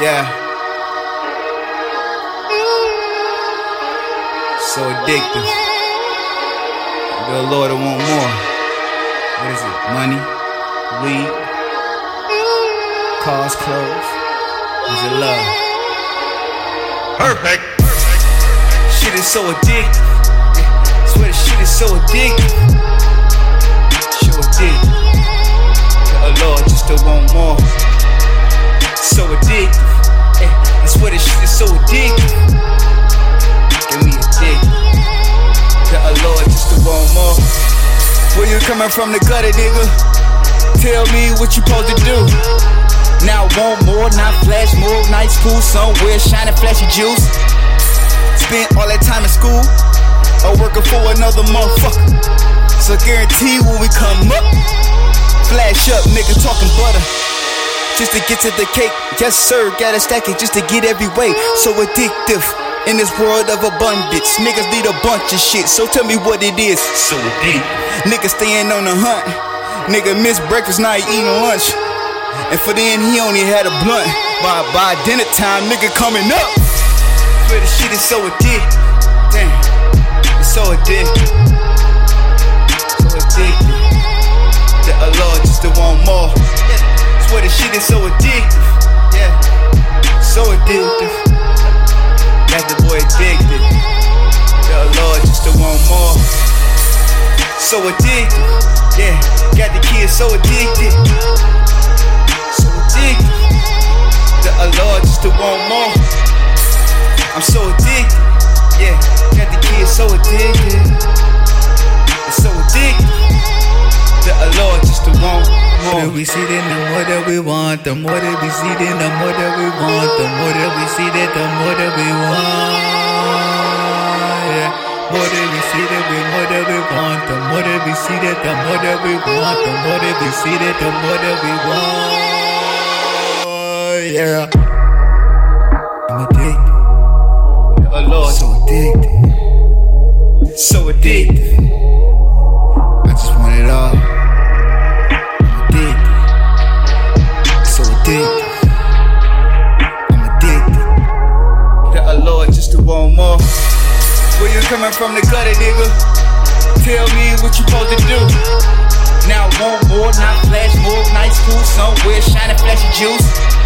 Yeah. So addictive. The Lord, I want more. What is it? Money? Weed? Cars, clothes? Is it love? Perfect. Shit is so addictive. Yeah. Swear the shit is so addictive. So addictive. The Lord, just to want more. Where you coming from, the gutter, nigga? Tell me what you supposed to do. Now want more, not flash more. Night school somewhere, shining flashy juice. Spent all that time in school, or working for another motherfucker. So guarantee when we come up, flash up, nigga talking butter. Just to get to the cake, yes sir, gotta stack it just to get every way. So addictive in this world of abundance. Niggas need a bunch of shit, so tell me what it is. So addictive. Nigga staying on the hunt. Nigga miss breakfast, now he eating lunch. And for then he only had a blunt. By by dinner time, nigga coming up. Swear the shit is so addictive. Damn, it's so addictive. So Allah just to want more. Yeah. Swear the shit is so addictive. Yeah, so addictive. To want more so addicted. Yeah, got the kids so addicted. So addicted. The Allah just to want more. I'm so addicted. Yeah, got the kids so addicted. So addicted. The Allah just to want more more. that we see it, the more that we want. The more that we see it, the more that we want. The more that we see it, the more that we want. More that we see that, the more that we want. The more that we see that, the more that we want. The more that we see that, the more that we want. Yeah. I'm addicted. Oh, the Allah So addicted. so addicted. Coming from, the gutter, nigga? Tell me what you supposed to do. Now want more, not flash more. Night school somewhere, shining flashy juice.